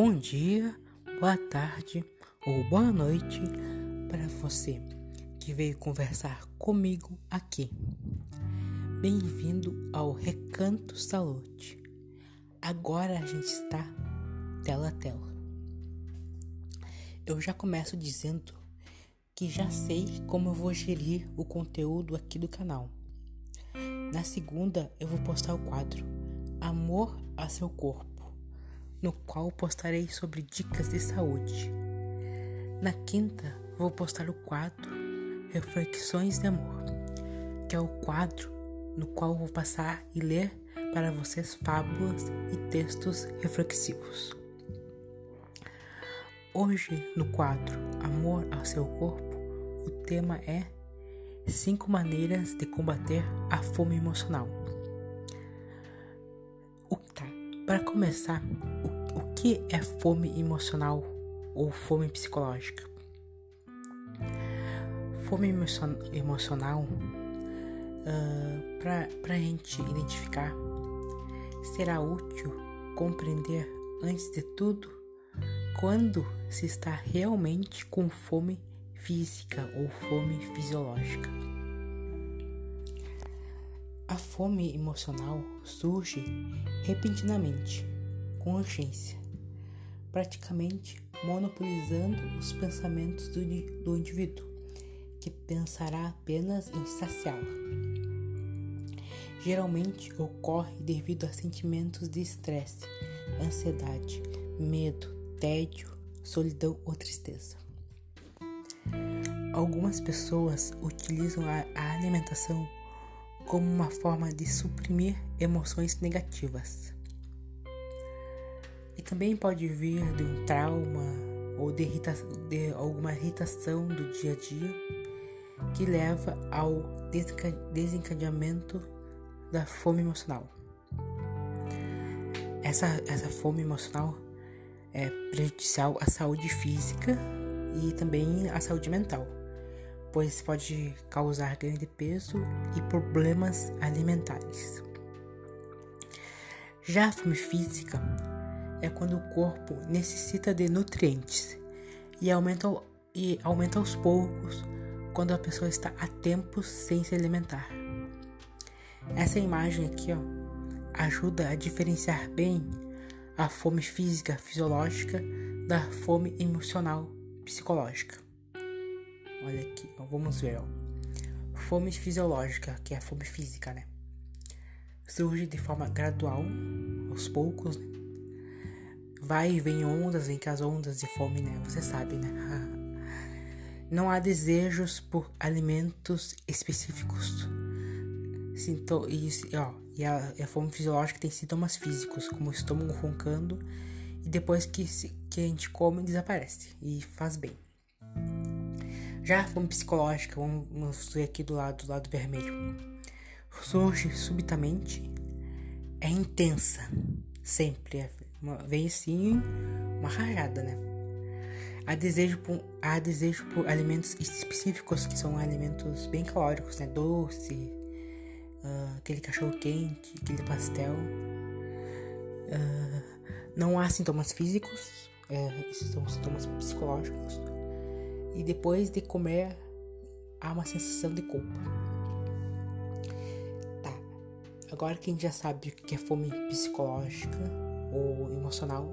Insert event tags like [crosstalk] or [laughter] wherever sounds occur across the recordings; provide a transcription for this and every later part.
Bom dia, boa tarde ou boa noite para você que veio conversar comigo aqui. Bem-vindo ao Recanto Salute. Agora a gente está tela a tela. Eu já começo dizendo que já sei como eu vou gerir o conteúdo aqui do canal. Na segunda, eu vou postar o quadro Amor a seu corpo, no qual postarei sobre dicas de saúde. Na quinta, vou postar o quadro Reflexões de Amor, que é o quadro no qual vou passar e ler para vocês fábulas e textos reflexivos. Hoje, no quadro Amor ao seu corpo, o tema é Cinco maneiras de combater a fome emocional. Tá, para começar, o, o que é fome emocional ou fome psicológica? Fome emocion, emocional, uh, para a gente identificar, será útil compreender, antes de tudo, quando se está realmente com fome física ou fome fisiológica. A fome emocional surge repentinamente, com urgência, praticamente monopolizando os pensamentos do, do indivíduo, que pensará apenas em saciá-la. Geralmente ocorre devido a sentimentos de estresse, ansiedade, medo, tédio, solidão ou tristeza. Algumas pessoas utilizam a, alimentação como uma forma de suprimir emoções negativas. E também pode vir de um trauma ou de, irrita de alguma irritação do dia a dia que leva ao desencadeamento da fome emocional. Essa, essa fome emocional é prejudicial à saúde física e também à saúde mental pois pode causar ganho de peso e problemas alimentares. Já a fome física é quando o corpo necessita de nutrientes e aumenta, e aumenta aos poucos quando a pessoa está há tempos sem se alimentar. Essa imagem aqui ó, ajuda a diferenciar bem a fome física fisiológica da fome emocional psicológica. Olha aqui, ó, vamos ver, ó. Fome fisiológica, que é a fome física, né? Surge de forma gradual, aos poucos, né? Vai e vem ondas, vem que as ondas de fome, né? Você sabe, né? [laughs] Não há desejos por alimentos específicos. Sinto, e, ó, e a, a, fome fisiológica tem sintomas físicos, como o estômago roncando, e depois que, que a gente come, desaparece e faz bem. Já a fome psicológica, vamos ver aqui do lado, do lado vermelho, surge subitamente, é intensa, sempre, é uma, vem assim uma rajada, né? Há desejo, por, há desejo por alimentos específicos que são alimentos bem calóricos, né? Doce, uh, aquele cachorro quente, aquele pastel. Uh, não há sintomas físicos, é, são sintomas psicológicos e depois de comer há uma sensação de culpa. Tá, agora que a gente já sabe o que é fome psicológica ou emocional,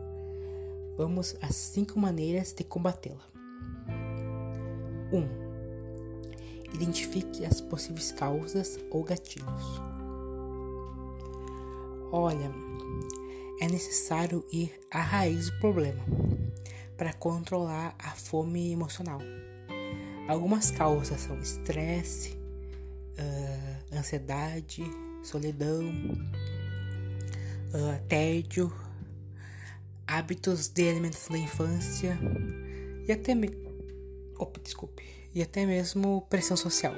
vamos às cinco maneiras de combatê-la. 1. Um, identifique as possíveis causas ou gatilhos. Olha, é necessário ir à raiz do problema para controlar a fome emocional. Algumas causas são estresse, uh, ansiedade, solidão, uh, tédio, hábitos de alimentação da infância e até me... Opa, desculpe. E até mesmo pressão social.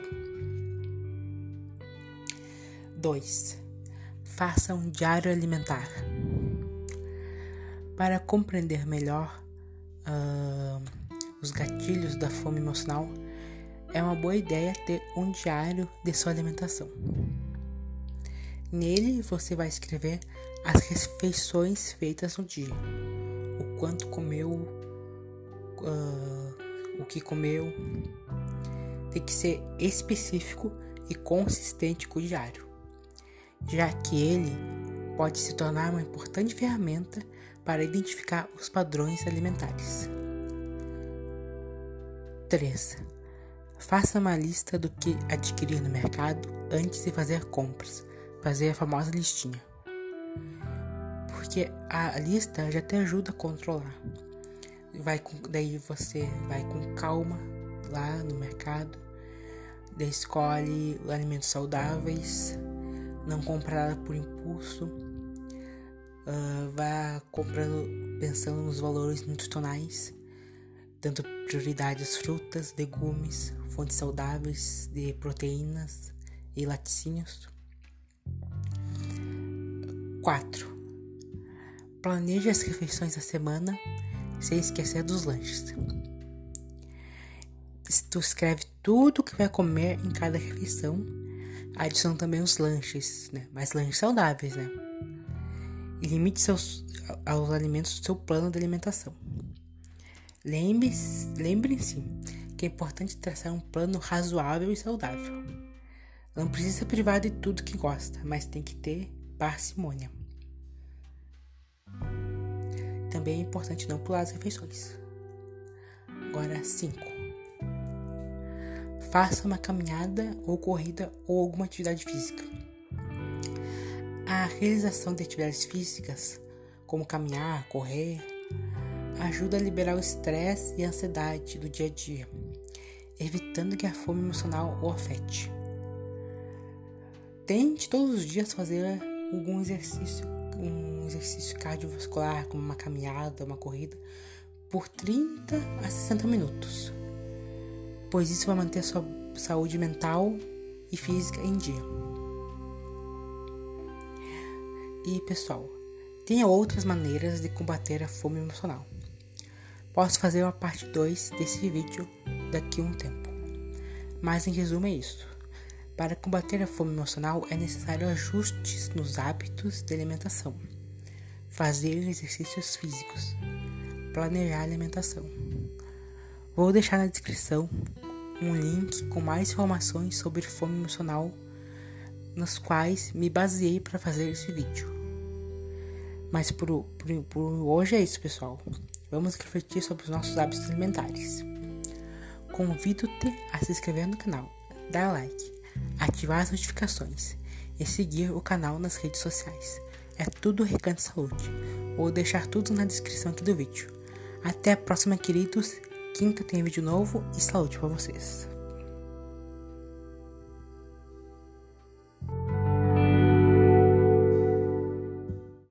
2. Faça um diário alimentar. Para compreender melhor uh, os gatilhos da fome emocional, é uma boa ideia ter um diário de sua alimentação. Nele você vai escrever as refeições feitas no dia, o quanto comeu, uh, o que comeu. Tem que ser específico e consistente com o diário, já que ele pode se tornar uma importante ferramenta para identificar os padrões alimentares. 3. Faça uma lista do que adquirir no mercado antes de fazer compras. Fazer a famosa listinha. Porque a lista já te ajuda a controlar. Vai com, daí você vai com calma lá no mercado, escolhe alimentos saudáveis, não comprar por impulso, uh, vá comprando pensando nos valores nutricionais, dando prioridade às frutas, legumes, fontes saudáveis de proteínas e laticínios. 4. Planeje as refeições da semana sem esquecer dos lanches. Tu escreve tudo que vai comer em cada refeição, adiciona também os lanches, né? Mas lanches saudáveis, né? E limite seus, aos alimentos do seu plano de alimentação. Lembre-se lembre que é importante traçar um plano razoável e saudável. Não precisa privar de tudo que gosta, mas tem que ter parcimônia. Também é importante não pular as refeições. Agora 5. Faça uma caminhada ou corrida ou alguma atividade física. A realização de atividades físicas, como caminhar, correr, ajuda a liberar o estresse e a ansiedade do dia a dia, evitando que a fome emocional o afete. Tente todos os dias fazer algum exercício, um exercício cardiovascular, como uma caminhada, uma corrida, por 30 a 60 minutos, pois isso vai manter a sua saúde mental e física em dia. E pessoal, tenha outras maneiras de combater a fome emocional. Posso fazer uma parte 2 desse vídeo daqui a um tempo. Mas em resumo é isso. Para combater a fome emocional é necessário ajustes nos hábitos de alimentação, fazer exercícios físicos, planejar a alimentação. Vou deixar na descrição um link com mais informações sobre fome emocional, nos quais me baseei para fazer esse vídeo. Mas por, por, por hoje é isso, pessoal vamos refletir sobre os nossos hábitos alimentares. Convido-te a se inscrever no canal, dar like, ativar as notificações e seguir o canal nas redes sociais. É tudo Recanto Saúde. Vou deixar tudo na descrição aqui do vídeo. Até a próxima, queridos. Quinta tem vídeo novo e saúde para vocês.